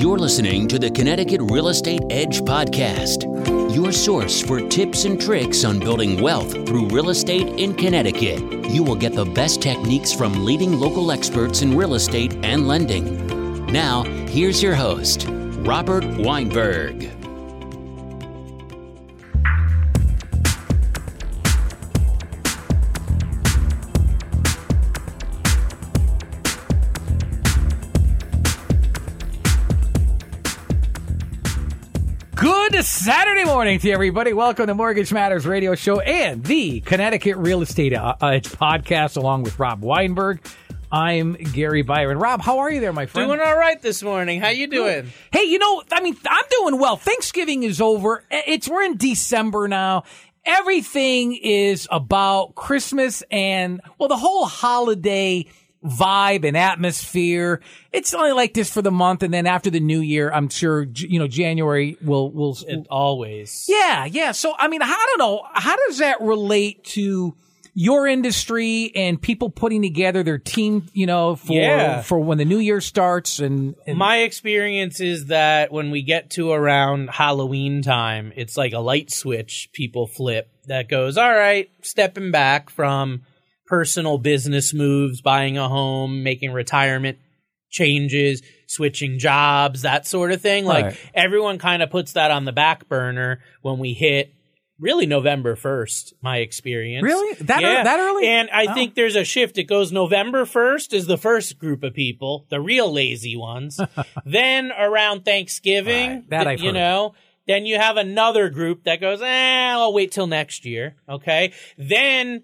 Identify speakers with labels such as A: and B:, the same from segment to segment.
A: You're listening to the Connecticut Real Estate Edge podcast, your source for tips and tricks on building wealth through real estate in Connecticut. You will get the best techniques from leading local experts in real estate and lending. Now, here's your host, Robert Weinberg.
B: Saturday morning to everybody. Welcome to Mortgage Matters Radio Show and the Connecticut Real Estate uh, podcast, along with Rob Weinberg. I'm Gary Byron. Rob, how are you there, my friend?
C: Doing all right this morning. How you doing?
B: Hey, you know, I mean, I'm doing well. Thanksgiving is over. It's we're in December now. Everything is about Christmas and well, the whole holiday vibe and atmosphere. It's only like this for the month, and then after the new year, I'm sure you know January will will
C: it always.
B: Yeah, yeah. So I mean, I don't know. How does that relate to? your industry and people putting together their team, you know, for
C: yeah.
B: for when the new year starts and, and,
C: my experience is that when we get to around Halloween time, it's like a light switch people flip that goes, "All right, stepping back from personal business moves, buying a home, making retirement changes, switching jobs, that sort of thing. Like right. everyone kind of puts that on the back burner when we hit really November 1st, my experience.
B: Really? That, yeah. that early?
C: And I oh. think there's a shift. It goes November 1st is the first group of people, the real lazy ones. then around Thanksgiving,
B: right. that
C: you
B: heard.
C: know, then you have another group that goes, eh, I'll wait till next year. Okay. Then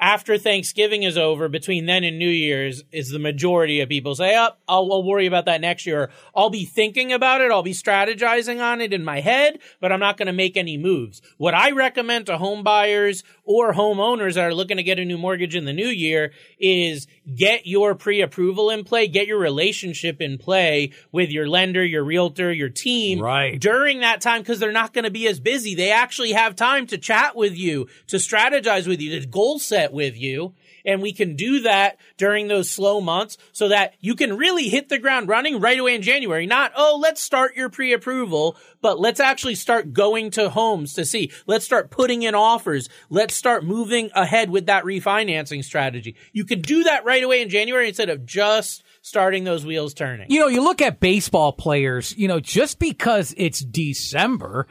C: after Thanksgiving is over, between then and New Year's, is the majority of people say, "Up, oh, I'll, I'll, worry about that next year." I'll be thinking about it. I'll be strategizing on it in my head, but I'm not going to make any moves. What I recommend to home buyers or homeowners that are looking to get a new mortgage in the new year is get your pre-approval in play, get your relationship in play with your lender, your realtor, your team
B: right.
C: during that time because they're not going to be as busy. They actually have time to chat with you, to strategize with you, to goal set with you. And we can do that during those slow months so that you can really hit the ground running right away in January. Not, oh, let's start your pre-approval, but let's actually start going to homes to see. Let's start putting in offers. Let's start moving ahead with that refinancing strategy. You can do that right away in January instead of just starting those wheels turning.
B: You know, you look at baseball players, you know, just because it's December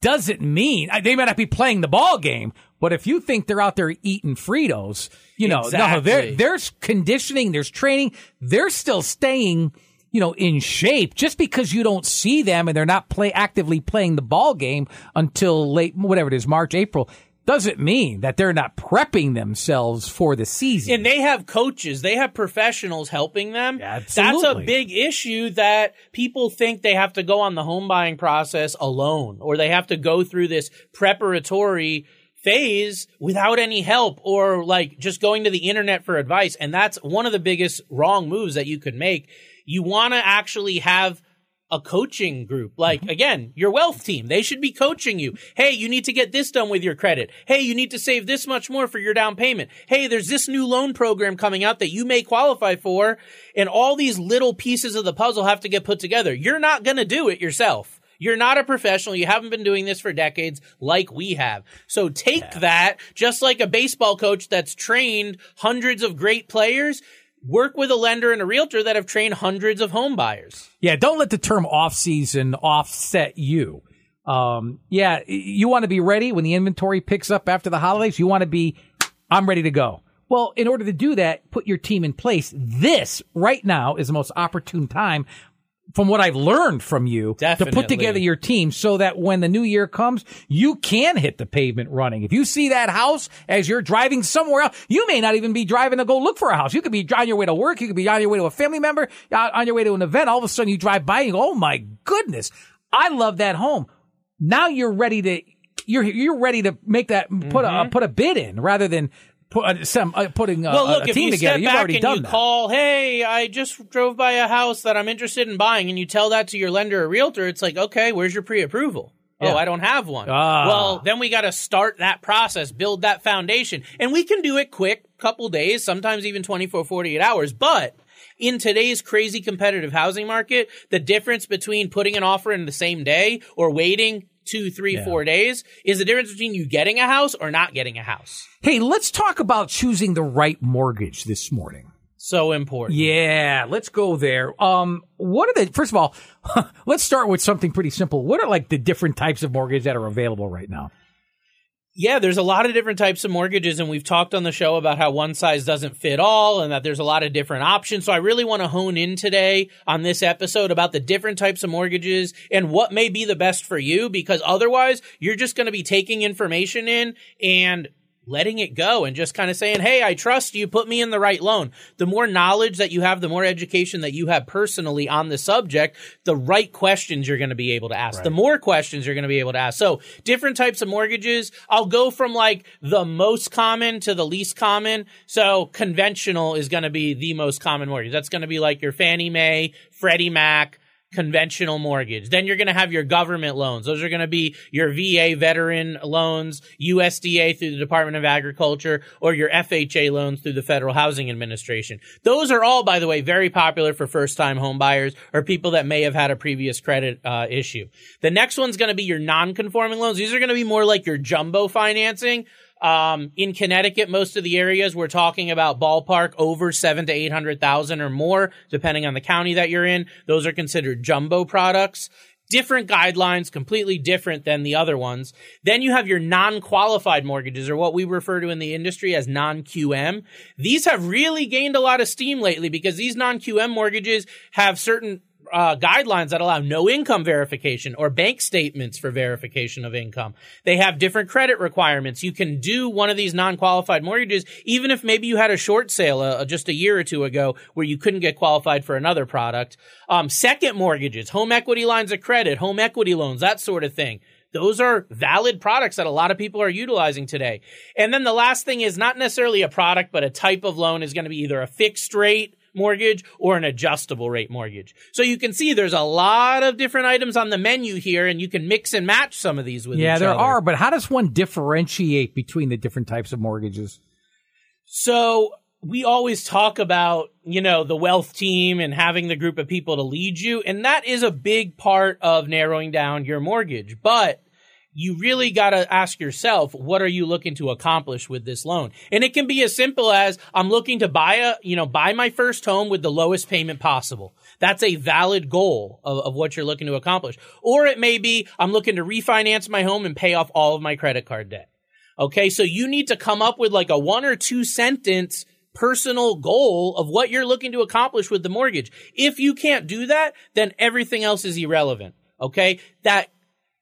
B: doesn't mean they might not be playing the ball game, but if you think they're out there eating Fritos, you know,
C: exactly.
B: no, there's conditioning, there's training, they're still staying, you know, in shape. Just because you don't see them and they're not play actively playing the ball game until late, whatever it is, March, April, doesn't mean that they're not prepping themselves for the season.
C: And they have coaches, they have professionals helping them.
B: Absolutely.
C: That's a big issue that people think they have to go on the home buying process alone or they have to go through this preparatory phase without any help or like just going to the internet for advice. And that's one of the biggest wrong moves that you could make. You want to actually have a coaching group. Like
B: Mm-hmm.
C: again, your wealth team, they should be coaching you. Hey, you need to get this done with your credit. Hey, you need to save this much more for your down payment. Hey, there's this new loan program coming out that you may qualify for. And all these little pieces of the puzzle have to get put together. You're not going to do it yourself. You're not a professional. You haven't been doing this for decades like we have. So take yeah. that, just like a baseball coach that's trained hundreds of great players, work with a lender and a realtor that have trained hundreds of home buyers.
B: Yeah, don't let the term off season offset you. Um, yeah, you want to be ready when the inventory picks up after the holidays. You want to be, I'm ready to go. Well, in order to do that, put your team in place. This right now is the most opportune time from what I've learned from you
C: Definitely.
B: to put together your team so that when the new year comes, you can hit the pavement running. If you see that house as you're driving somewhere else, you may not even be driving to go look for a house. You could be on your way to work. You could be on your way to a family member, on your way to an event. All of a sudden you drive by and you go, Oh my goodness. I love that home. Now you're ready to, you're, you're ready to make that, put
C: Mm-hmm.
B: a, uh, put a bid in rather than put uh, some uh, putting uh,
C: well, look,
B: a
C: if
B: team
C: you
B: together.
C: Step
B: You've
C: back
B: already
C: and
B: done
C: you
B: that.
C: call, hey, I just drove by a house that I'm interested in buying, and you tell that to your lender or realtor, it's like, okay, where's your pre-approval?
B: Yeah.
C: Oh, I don't have one.
B: Ah.
C: Well, then we got to start that process, build that foundation, and we can do it quick couple days, sometimes even 24, 48 hours. But in today's crazy competitive housing market, the difference between putting an offer in the same day or waiting two, three,
B: Yeah.
C: four days is the difference between you getting a house or not getting a house.
B: Hey, let's talk about choosing the right mortgage this morning.
C: So important.
B: Yeah, let's go there. Um, what are the, first of all, let's start with something pretty simple. What are like the different types of mortgage that are available right now?
C: Yeah, there's a lot of different types of mortgages, and we've talked on the show about how one size doesn't fit all and that there's a lot of different options. So I really want to hone in today on this episode about the different types of mortgages and what may be the best for you because otherwise you're just going to be taking information in and letting it go and just kind of saying, Hey, I trust you. Put me in the right loan. The more knowledge that you have, the more education that you have personally on the subject, the right questions you're going to be able to ask, the more questions you're going to be able to ask. So different types of mortgages. I'll go from like the most common to the least common. So conventional is going to be the most common mortgage. That's going to be like your Fannie Mae, Freddie Mac, conventional mortgage. Then you're going to have your government loans. Those are going to be your VA veteran loans, USDA through the Department of Agriculture, or your FHA loans through the Federal Housing Administration. Those are all, by the way, very popular for first time home buyers or people that may have had a previous credit uh, issue. The next one's going to be your non conforming loans. These are going to be more like your jumbo financing. Um, in Connecticut, most of the areas we're talking about ballpark over seven to eight hundred thousand or more, depending on the county that you're in. Those are considered jumbo products. Different guidelines, completely different than the other ones. Then you have your non-qualified mortgages, or what we refer to in the industry as non-QM. These have really gained a lot of steam lately because these non-QM mortgages have certain uh, guidelines that allow no income verification or bank statements for verification of income. They have different credit requirements. You can do one of these non-qualified mortgages even if maybe you had a short sale uh, just a year or two ago where you couldn't get qualified for another product. Um, second mortgages, home equity lines of credit, home equity loans, that sort of thing. Those are valid products that a lot of people are utilizing today. And then the last thing is not necessarily a product, but a type of loan is going to be either a fixed rate mortgage or an adjustable rate mortgage. So you can see there's a lot of different items on the menu here and you can mix and match some of these with
B: Yeah, there
C: other.
B: are, but how does one differentiate between the different types of mortgages?
C: So we always talk about, you know, the wealth team and having the group of people to lead you. And that is a big part of narrowing down your mortgage. But you really got to ask yourself, what are you looking to accomplish with this loan? And it can be as simple as I'm looking to buy a, you know, buy my first home with the lowest payment possible. That's a valid goal of, of what you're looking to accomplish. Or it may be I'm looking to refinance my home and pay off all of my credit card debt. Okay. So you need to come up with like a one or two sentence personal goal of what you're looking to accomplish with the mortgage. If you can't do that, then everything else is irrelevant. Okay. That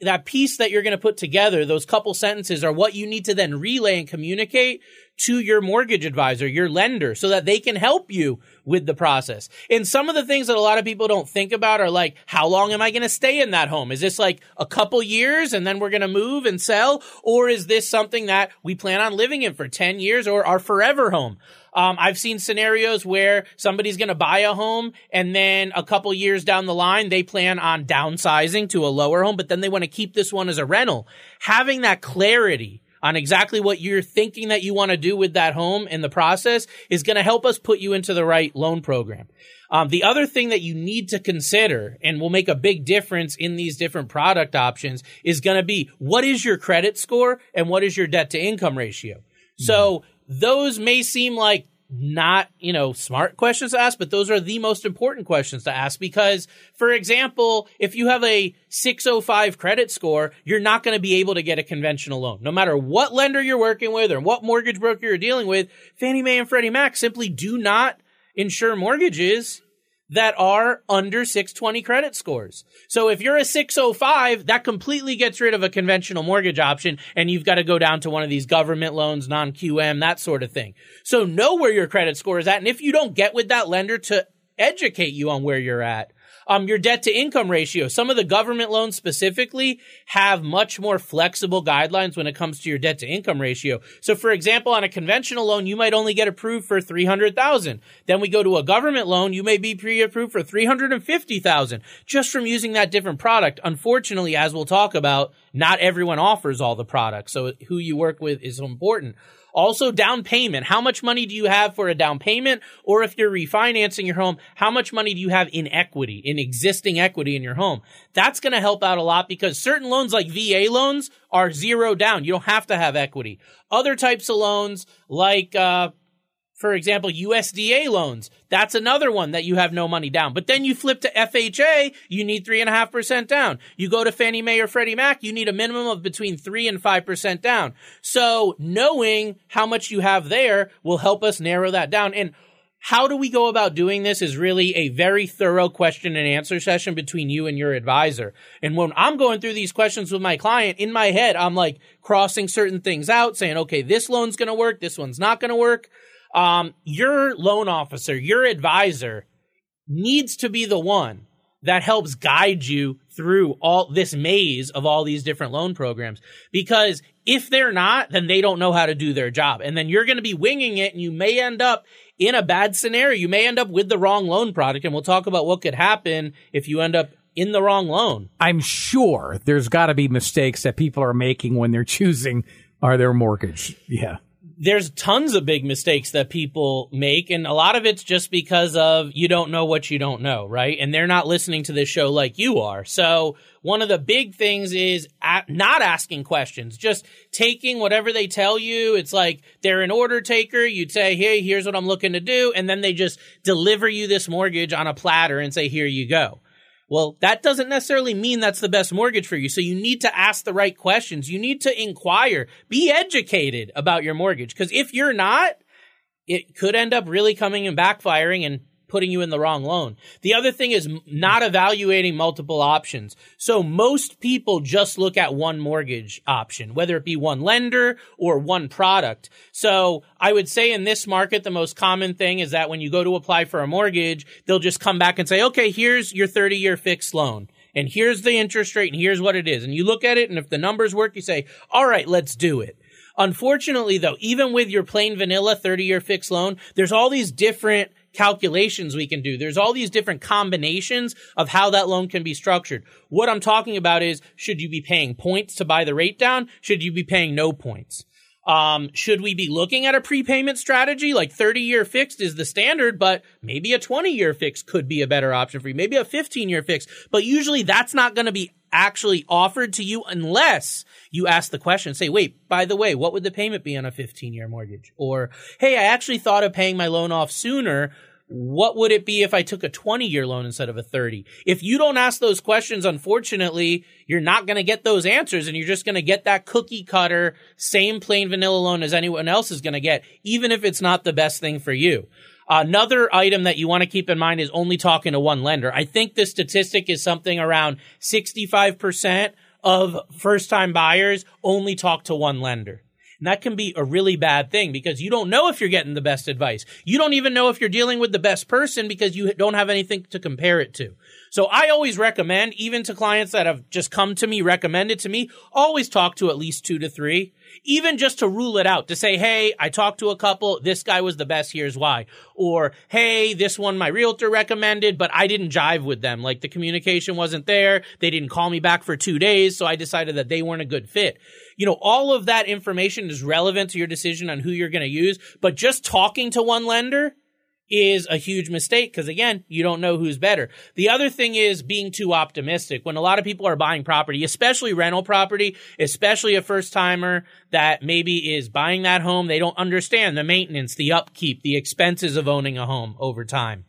C: that piece that you're going to put together, those couple sentences are what you need to then relay and communicate to your mortgage advisor, your lender, so that they can help you with the process. And some of the things that a lot of people don't think about are like, how long am I going to stay in that home? Is this like a couple years and then we're going to move and sell? Or is this something that we plan on living in for 10 years or our forever home? Um, I've seen scenarios where somebody's going to buy a home and then a couple years down the line, they plan on downsizing to a lower home, but then they want to keep this one as a rental. Having that clarity on exactly what you're thinking that you want to do with that home in the process is going to help us put you into the right loan program. Um, the other thing that you need to consider and will make a big difference in these different product options is going to be what is your credit score and what is your debt to income ratio. So those may seem like not, you know, smart questions to ask, but those are the most important questions to ask because, for example, if you have a 605 credit score, you're not going to be able to get a conventional loan. No matter what lender you're working with or what mortgage broker you're dealing with, Fannie Mae and Freddie Mac simply do not insure mortgages that are under 620 credit scores. So if you're a 605, that completely gets rid of a conventional mortgage option and you've got to go down to one of these government loans, non-QM, that sort of thing. So know where your credit score is at. And if you don't get with that lender to educate you on where you're at, um, your debt to income ratio. Some of the government loans specifically have much more flexible guidelines when it comes to your debt to income ratio. So for example, on a conventional loan, you might only get approved for 300,000. Then we go to a government loan, you may be pre-approved for 350,000 just from using that different product. Unfortunately, as we'll talk about, not everyone offers all the products. So who you work with is important. Also, down payment. How much money do you have for a down payment? Or if you're refinancing your home, how much money do you have in equity, in existing equity in your home? That's going to help out a lot because certain loans like VA loans are zero down. You don't have to have equity. Other types of loans like, uh, for example, USDA loans. That's another one that you have no money down. But then you flip to FHA, you need three and a half percent down. You go to Fannie Mae or Freddie Mac, you need a minimum of between three and five percent down. So knowing how much you have there will help us narrow that down. And how do we go about doing this is really a very thorough question and answer session between you and your advisor. And when I'm going through these questions with my client, in my head, I'm like crossing certain things out, saying, okay, this loan's going to work. This one's not going to work um, your loan officer, your advisor needs to be the one that helps guide you through all this maze of all these different loan programs. Because if they're not, then they don't know how to do their job. And then you're going to be winging it and you may end up in a bad scenario. You may end up with the wrong loan product. And we'll talk about what could happen if you end up in the wrong loan.
B: I'm sure there's got to be mistakes that people are making when they're choosing are their mortgage. Yeah
C: there's tons of big mistakes that people make and a lot of it's just because of you don't know what you don't know right? And they're not listening to this show like you are. So one of the big things is not asking questions just taking whatever they tell you. It's like they're an order taker. You'd say hey here's what i'm looking to do and then they just deliver you this mortgage on a platter and say here you go well, that doesn't necessarily mean that's the best mortgage for you. So you need to ask the right questions. You need to inquire, be educated about your mortgage. Cause if you're not, it could end up really coming and backfiring and putting you in the wrong loan. The other thing is not evaluating multiple options. So most people just look at one mortgage option, whether it be one lender or one product. So I would say in this market, the most common thing is that when you go to apply for a mortgage, they'll just come back and say, okay, here's your 30 year fixed loan. And here's the interest rate and here's what it is. And you look at it and if the numbers work, you say, all right, let's do it. Unfortunately, though, even with your plain vanilla 30 year fixed loan, there's all these different calculations we can do. There's all these different combinations of how that loan can be structured. What I'm talking about is should you be paying points to buy the rate down? Should you be paying no points? Um, should we be looking at a prepayment strategy? Like 30 year fixed is the standard, but maybe a 20 year fix could be a better option for you. Maybe a 15 year fix, but usually that's not going to be actually offered to you unless you ask the question, say, wait, by the way, what would the payment be on a 15 year mortgage? Or, hey, I actually thought of paying my loan off sooner what would it be if I took a 20 year loan instead of a 30? If you don't ask those questions, unfortunately, you're not going to get those answers and you're just going to get that cookie cutter, same plain vanilla loan as anyone else is going to get, even if it's not the best thing for you. Another item that you want to keep in mind is only talking to one lender. I think the statistic is something around 65% of first time buyers only talk to one lender. And that can be a really bad thing because you don't know if you're getting the best advice. You don't even know if you're dealing with the best person because you don't have anything to compare it to. So I always recommend, even to clients that have just come to me, recommended to me, always talk to at least two to three, even just to rule it out, to say, hey, I talked to a couple, this guy was the best, here's why. Or, hey, this one my realtor recommended, but I didn't jive with them. Like the communication wasn't there. They didn't call me back for two days, so I decided that they weren't a good fit. You know, all of that information is relevant to your decision on who you're going to use, but just talking to one lender, is a huge mistake because again, you don't know who's better. The other thing is being too optimistic. When a lot of people are buying property, especially rental property, especially a first timer that maybe is buying that home, they don't understand the maintenance, the upkeep, the expenses of owning a home over time.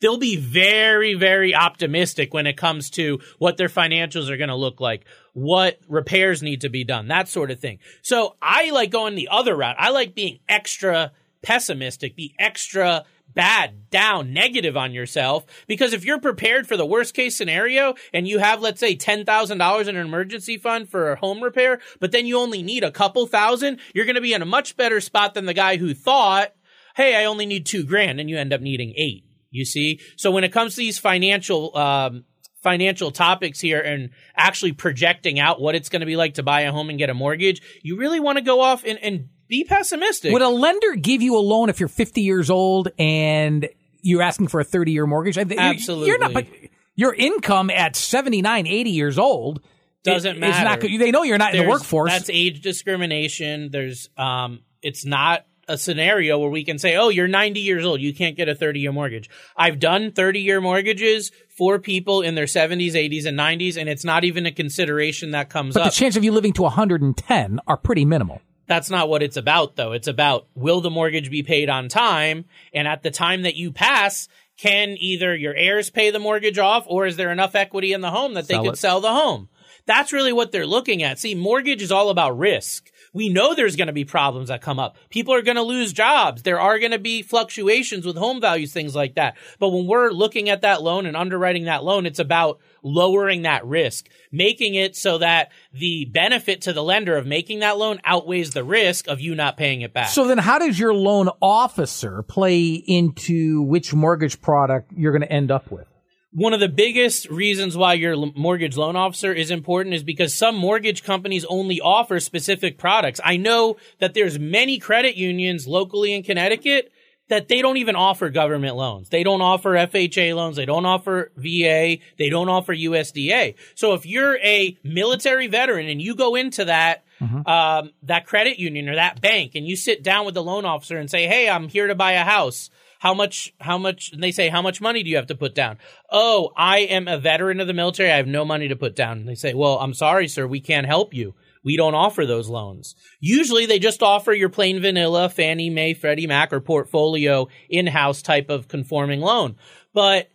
C: They'll be very, very optimistic when it comes to what their financials are going to look like, what repairs need to be done, that sort of thing. So I like going the other route. I like being extra pessimistic, be extra bad, down, negative on yourself. Because if you're prepared for the worst case scenario and you have, let's say, $10,000 in an emergency fund for a home repair, but then you only need a couple thousand, you're going to be in a much better spot than the guy who thought, Hey, I only need two grand and you end up needing eight. You see? So when it comes to these financial, um, financial topics here and actually projecting out what it's going to be like to buy a home and get a mortgage, you really want to go off and, and be pessimistic.
B: Would a lender give you a loan if you're 50 years old and you're asking for a 30 year mortgage?
C: Absolutely.
B: You're not, but your income at 79, 80 years old
C: doesn't matter.
B: Not, they know you're not
C: There's,
B: in the workforce.
C: That's age discrimination. There's, um, it's not a scenario where we can say, oh, you're 90 years old. You can't get a 30 year mortgage. I've done 30 year mortgages for people in their 70s, 80s, and 90s, and it's not even a consideration that comes
B: But
C: up.
B: the chance of you living to 110 are pretty minimal.
C: That's not what it's about, though. It's about will the mortgage be paid on time? And at the time that you pass, can either your heirs pay the mortgage off or is there enough equity in the home that
B: Sell
C: they could
B: it.
C: sell the home? That's really what they're looking at. See, mortgage is all about risk. We know there's going to be problems that come up. People are going to lose jobs. There are going to be fluctuations with home values, things like that. But when we're looking at that loan and underwriting that loan, it's about lowering that risk, making it so that the benefit to the lender of making that loan outweighs the risk of you not paying it back.
B: So then how does your loan officer play into which mortgage product you're going to end up with?
C: one of the biggest reasons why your mortgage loan officer is important is because some mortgage companies only offer specific products. I know that there's many credit unions locally in Connecticut that they don't even offer government loans. They don't offer FHA loans. They don't offer VA. They don't offer USDA. So if you're a military veteran and you go into that, um, that credit union or that bank and you sit down with the loan officer and say, Hey, I'm here to buy a house. How much, how much, and they say, how much money do you have to put down? Oh, I am a veteran of the military. I have no money to put down. And they say, well, I'm sorry, sir. We can't help you. We don't offer those loans. Usually they just offer your plain vanilla Fannie Mae, Freddie Mac, or portfolio in-house type of conforming loan. But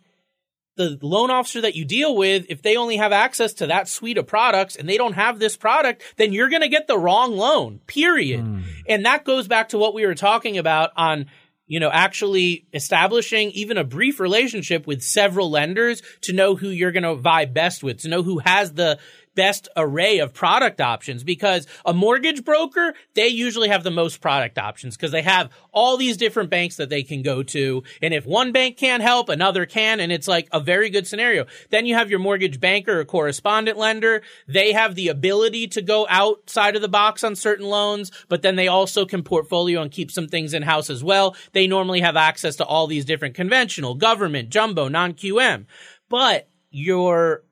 C: the loan officer that you deal with, if they only have access to that suite of products and they don't have this product, then you're going to get the wrong loan, period. Hmm. And that goes back to what we were talking about on, you know, actually establishing even a brief relationship with several lenders to know who you're going to vibe best with, to know who has the best array of product options because a mortgage broker, they usually have the most product options because they have all these different banks that they can go to. And if one bank can't help, another can. And it's like a very good scenario. Then you have your mortgage banker or correspondent lender. They have the ability to go outside of the box on certain loans, but then they also can portfolio and keep some things in house as well. They normally have access to all these different conventional, government, jumbo, non-QM. But your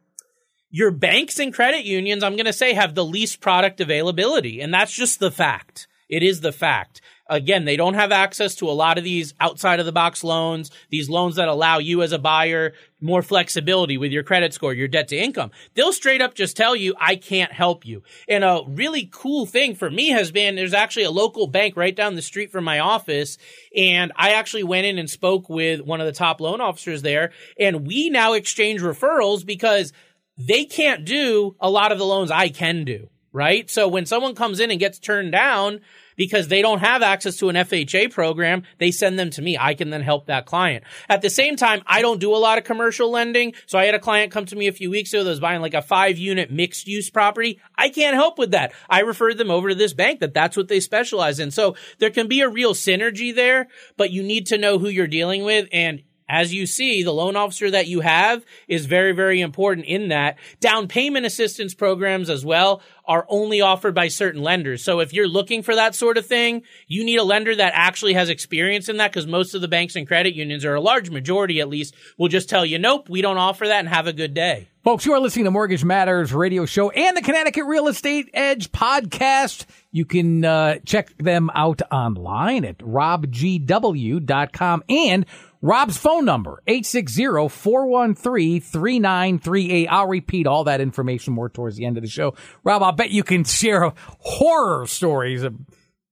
C: your banks and credit unions, I'm going to say, have the least product availability. And that's just the fact. It is the fact. Again, they don't have access to a lot of these outside of the box loans, these loans that allow you as a buyer more flexibility with your credit score, your debt to income. They'll straight up just tell you, I can't help you. And a really cool thing for me has been there's actually a local bank right down the street from my office. And I actually went in and spoke with one of the top loan officers there. And we now exchange referrals because they can't do a lot of the loans I can do, right? So when someone comes in and gets turned down because they don't have access to an FHA program, they send them to me. I can then help that client. At the same time, I don't do a lot of commercial lending. So I had a client come to me a few weeks ago that was buying like a five unit mixed use property. I can't help with that. I referred them over to this bank that that's what they specialize in. So there can be a real synergy there, but you need to know who you're dealing with and as you see, the loan officer that you have is very, very important in that. Down payment assistance programs as well are only offered by certain lenders. So if you're looking for that sort of thing, you need a lender that actually has experience in that because most of the banks and credit unions, or a large majority at least, will just tell you, nope, we don't offer that and have a good day.
B: Folks, you are listening to Mortgage Matters radio show and the Connecticut Real Estate Edge podcast. You can uh, check them out online at robgw.com and Rob's phone number, 860-413-3938. I'll repeat all that information more towards the end of the show. Rob, I'll bet you can share horror stories of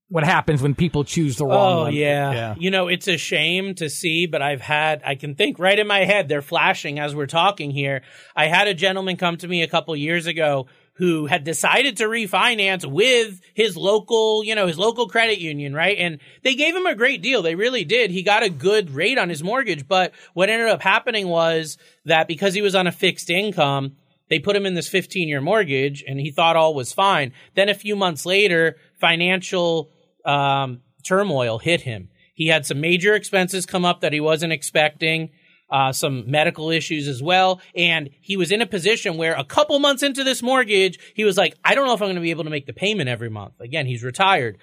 B: what happens when people choose the wrong
C: Oh
B: one.
C: yeah. You know, it's a shame to see, but I've had I can think right in my head they're flashing as we're talking here. I had a gentleman come to me a couple years ago who had decided to refinance with his local, you know, his local credit union, right? And they gave him a great deal. They really did. He got a good rate on his mortgage, but what ended up happening was that because he was on a fixed income, they put him in this 15 year mortgage and he thought all was fine. Then a few months later, financial um, turmoil hit him. He had some major expenses come up that he wasn't expecting, uh, some medical issues as well. And he was in a position where a couple months into this mortgage, he was like, I don't know if I'm going to be able to make the payment every month. Again, he's retired.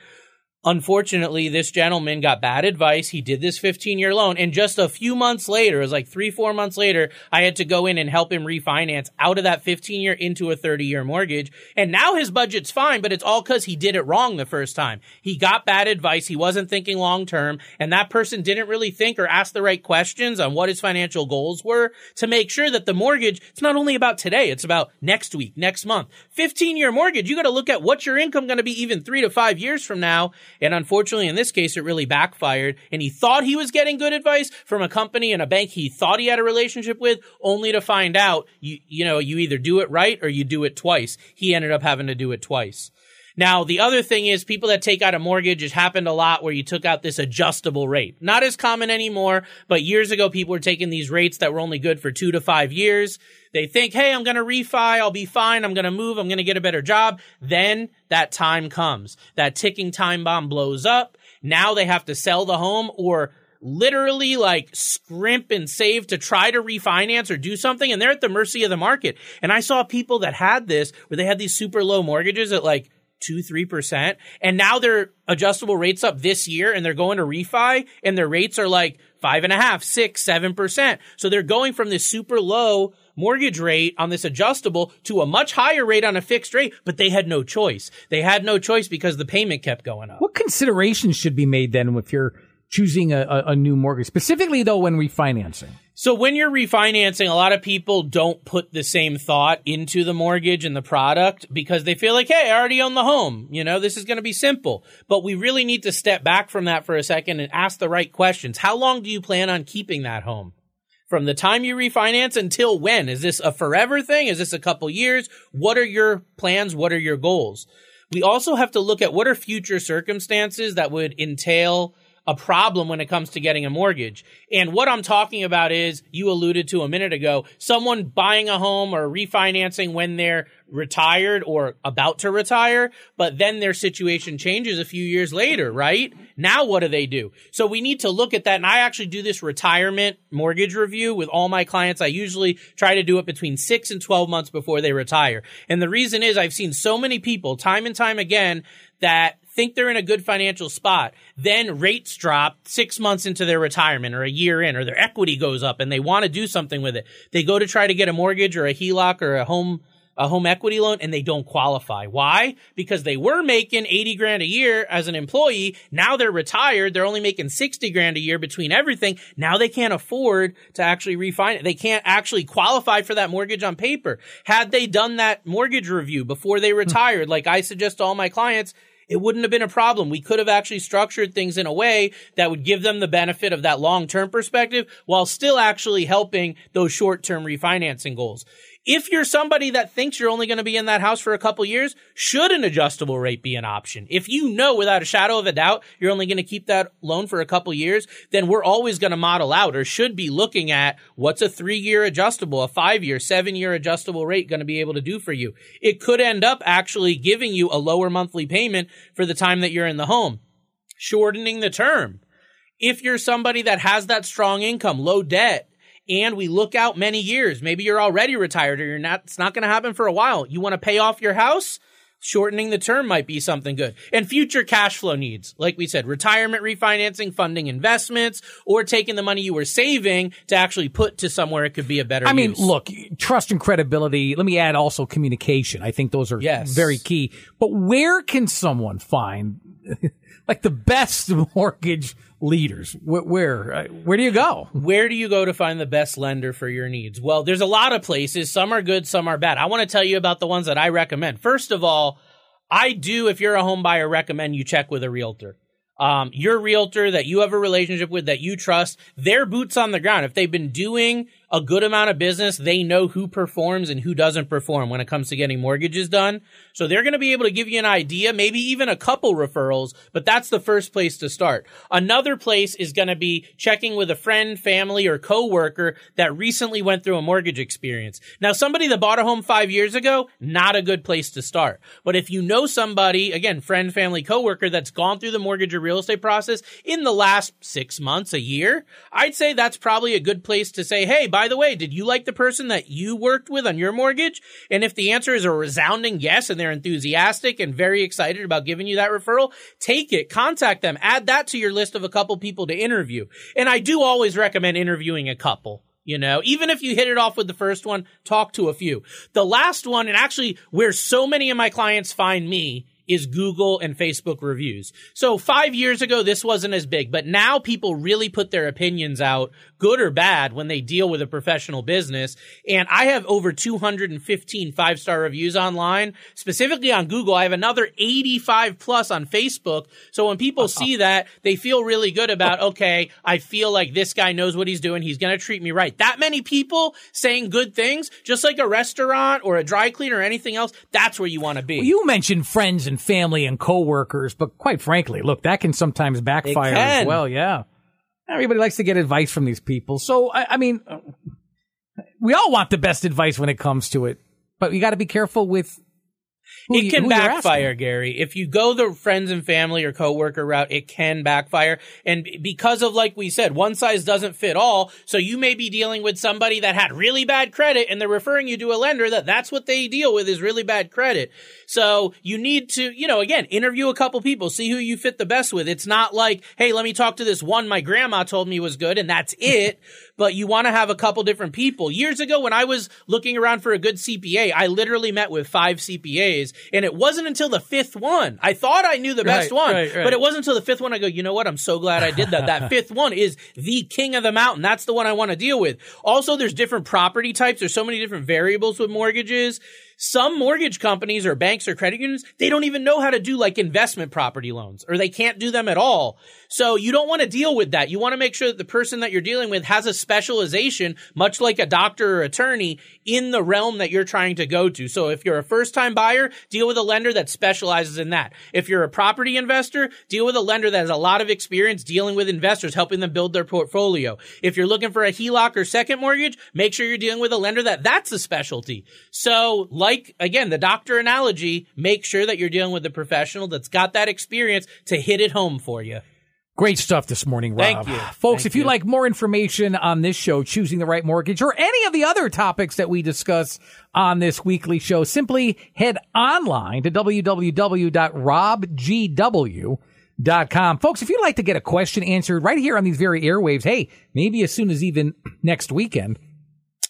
C: Unfortunately, this gentleman got bad advice. He did this 15 year loan and just a few months later, it was like three, four months later, I had to go in and help him refinance out of that 15 year into a 30 year mortgage. And now his budget's fine, but it's all because he did it wrong the first time. He got bad advice. He wasn't thinking long term and that person didn't really think or ask the right questions on what his financial goals were to make sure that the mortgage, it's not only about today, it's about next week, next month. 15 year mortgage, you got to look at what's your income going to be even three to five years from now and unfortunately, in this case, it really backfired. And he thought he was getting good advice from a company and a bank he thought he had a relationship with, only to find out, you, you know, you either do it right or you do it twice. He ended up having to do it twice. Now, the other thing is people that take out a mortgage, it happened a lot where you took out this adjustable rate. Not as common anymore, but years ago, people were taking these rates that were only good for two to five years. They think, hey, I'm going to refi. I'll be fine. I'm going to move. I'm going to get a better job. Then that time comes. That ticking time bomb blows up. Now they have to sell the home or literally like scrimp and save to try to refinance or do something and they're at the mercy of the market. And I saw people that had this where they had these super low mortgages at like two, three percent. And now their adjustable rates up this year and they're going to refi and their rates are like five and a half, six, seven percent. So they're going from this super low mortgage rate on this adjustable to a much higher rate on a fixed rate, but they had no choice. They had no choice because the payment kept going up.
B: What considerations should be made then if you're choosing a, a, new mortgage, specifically though when refinancing?
C: So when you're refinancing, a lot of people don't put the same thought into the mortgage and the product because they feel like, hey, I already own the home. You know, this is going to be simple. But we really need to step back from that for a second and ask the right questions. How long do you plan on keeping that home? From the time you refinance until when? Is this a forever thing? Is this a couple years? What are your plans? What are your goals? We also have to look at what are future circumstances that would entail a problem when it comes to getting a mortgage. And what I'm talking about is you alluded to a minute ago, someone buying a home or refinancing when they're retired or about to retire, but then their situation changes a few years later, right? Now what do they do? So we need to look at that. And I actually do this retirement mortgage review with all my clients. I usually try to do it between six and 12 months before they retire. And the reason is I've seen so many people time and time again that think they're in a good financial spot. Then rates drop six months into their retirement or a year in, or their equity goes up and they want to do something with it. They go to try to get a mortgage or a HELOC or a home a home equity loan and they don't qualify. Why? Because they were making 80 grand a year as an employee. Now they're retired. They're only making 60 grand a year between everything. Now they can't afford to actually refinance. They can't actually qualify for that mortgage on paper. Had they done that mortgage review before they hmm. retired, like I suggest to all my clients, it wouldn't have been a problem. We could have actually structured things in a way that would give them the benefit of that long term perspective while still actually helping those short term refinancing goals. If you're somebody that thinks you're only going to be in that house for a couple years, should an adjustable rate be an option? If you know without a shadow of a doubt you're only going to keep that loan for a couple years, then we're always going to model out or should be looking at what's a three year adjustable, a five year, seven year adjustable rate going to be able to do for you. It could end up actually giving you a lower monthly payment for the time that you're in the home, shortening the term. If you're somebody that has that strong income, low debt, and we look out many years. Maybe you're already retired or you're not, it's not going to happen for a while. You want to pay off your house? Shortening the term might be something good. And future cash flow needs, like we said, retirement refinancing, funding investments, or taking the money you were saving to actually put to somewhere it could be a better
B: I mean,
C: use.
B: look, trust and credibility. Let me add also communication. I think those are
C: Yes.
B: very key. But where can someone find like the best mortgage leaders? Where where, uh, where do you go?
C: Where do you go to find the best lender for your needs? Well, there's a lot of places. Some are good, some are bad. I want to tell you about the ones that I recommend. First of all, I do, if you're a home buyer, recommend you check with a realtor. Um, your realtor that you have a relationship with that you trust, their boots on the ground. If they've been doing a good amount of business, they know who performs and who doesn't perform when it comes to getting mortgages done. So they're going to be able to give you an idea, maybe even a couple referrals, but that's the first place to start. Another place is going to be checking with a friend, family, or coworker that recently went through a mortgage experience. Now, somebody that bought a home five years ago, not a good place to start. But if you know somebody, again, friend, family, coworker that's gone through the mortgage or real estate process in the last six months, a year, I'd say that's probably a good place to say, Hey, by by the way, did you like the person that you worked with on your mortgage? And if the answer is a resounding yes and they're enthusiastic and very excited about giving you that referral, take it, contact them, add that to your list of a couple people to interview. And I do always recommend interviewing a couple. You know, even if you hit it off with the first one, talk to a few. The last one, and actually where so many of my clients find me is Google and Facebook reviews. So five years ago, this wasn't as big, but now people really put their opinions out, good or bad, when they deal with a professional business. And I have over 215 five star reviews online, specifically on Google. I have another 85 plus on Facebook. So when people uh-huh. see that, they feel really good about, okay, I feel like this guy knows what he's doing. He's going to treat me right. That many people saying good things, just like a restaurant or a dry cleaner or anything else, that's where you want to be.
B: Well, you mentioned friends and family and coworkers, but quite frankly, look, that can sometimes backfire
C: can.
B: as well. Yeah. Everybody likes to get advice from these people. So, I, I mean, we all want the best advice when it comes to it, but you got to be careful with
C: it
B: you-
C: can backfire. Gary. If you go the friends and family or coworker route, it can backfire. And because of, like we said, one size doesn't fit all. So you may be dealing with somebody that had really bad credit and they're referring you to a lender that that's what they deal with is really bad credit. So you need to, you know, again, interview a couple people, see who you fit the best with. It's not like, hey, let me talk to this one my grandma told me was good and that's it. but you want to have a couple different people. Years ago, when I was looking around for a good CPA, I literally met with five CPAs and it wasn't until the fifth one. I thought I knew the best
B: Right,
C: one,
B: right, right.
C: but it wasn't until the fifth one I go, you know what? I'm so glad I did that. that fifth one is the king of the mountain. That's the one I want to deal with. Also, there's different property types. There's so many different variables with mortgages. Some mortgage companies or banks or credit unions, they don't even know how to do like investment property loans or they can't do them at all. So you don't want to deal with that. You want to make sure that the person that you're dealing with has a specialization, much like a doctor or attorney in the realm that you're trying to go to. So if you're a first time buyer, deal with a lender that specializes in that. If you're a property investor, deal with a lender that has a lot of experience dealing with investors, helping them build their portfolio. If you're looking for a HELOC or second mortgage, make sure you're dealing with a lender that that's a specialty. So like, again, the doctor analogy, make sure that you're dealing with a professional that's got that experience to hit it home for you.
B: Great stuff this morning, Rob.
C: Thank you.
B: Folks,
C: Thank
B: if you'd
C: you.
B: like more information on this show, choosing the right mortgage, or any of the other topics that we discuss on this weekly show, simply head online to www.robgw.com. Folks, if you'd like to get a question answered right here on these very airwaves, hey, maybe as soon as even next weekend,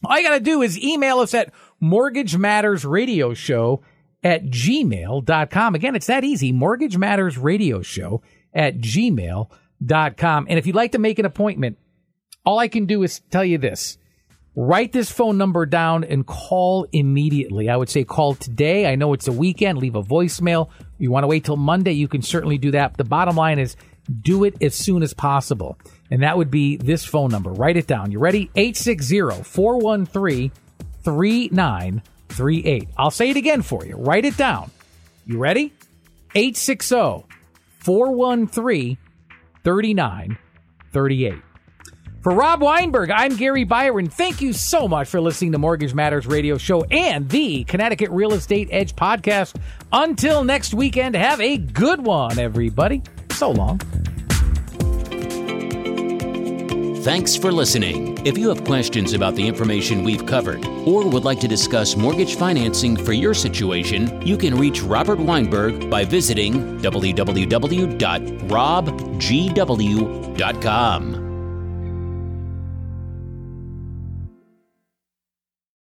B: all you got to do is email us at Mortgage Matters Radio Show at gmail.com. Again, it's that easy. Mortgage Matters Radio Show at gmail.com. And if you'd like to make an appointment, all I can do is tell you this. Write this phone number down and call immediately. I would say call today. I know it's a weekend. Leave a voicemail. You want to wait till Monday? You can certainly do that. The bottom line is do it as soon as possible. And that would be this phone number. Write it down. You ready? 860 413 3938. I'll say it again for you. Write it down. You ready? 860 413 3938. For Rob Weinberg, I'm Gary Byron. Thank you so much for listening to Mortgage Matters Radio Show and the Connecticut Real Estate Edge podcast. Until next weekend, have a good one, everybody. So long.
A: Thanks for listening. If you have questions about the information we've covered or would like to discuss mortgage financing for your situation, you can reach Robert Weinberg by visiting www.robgw.com.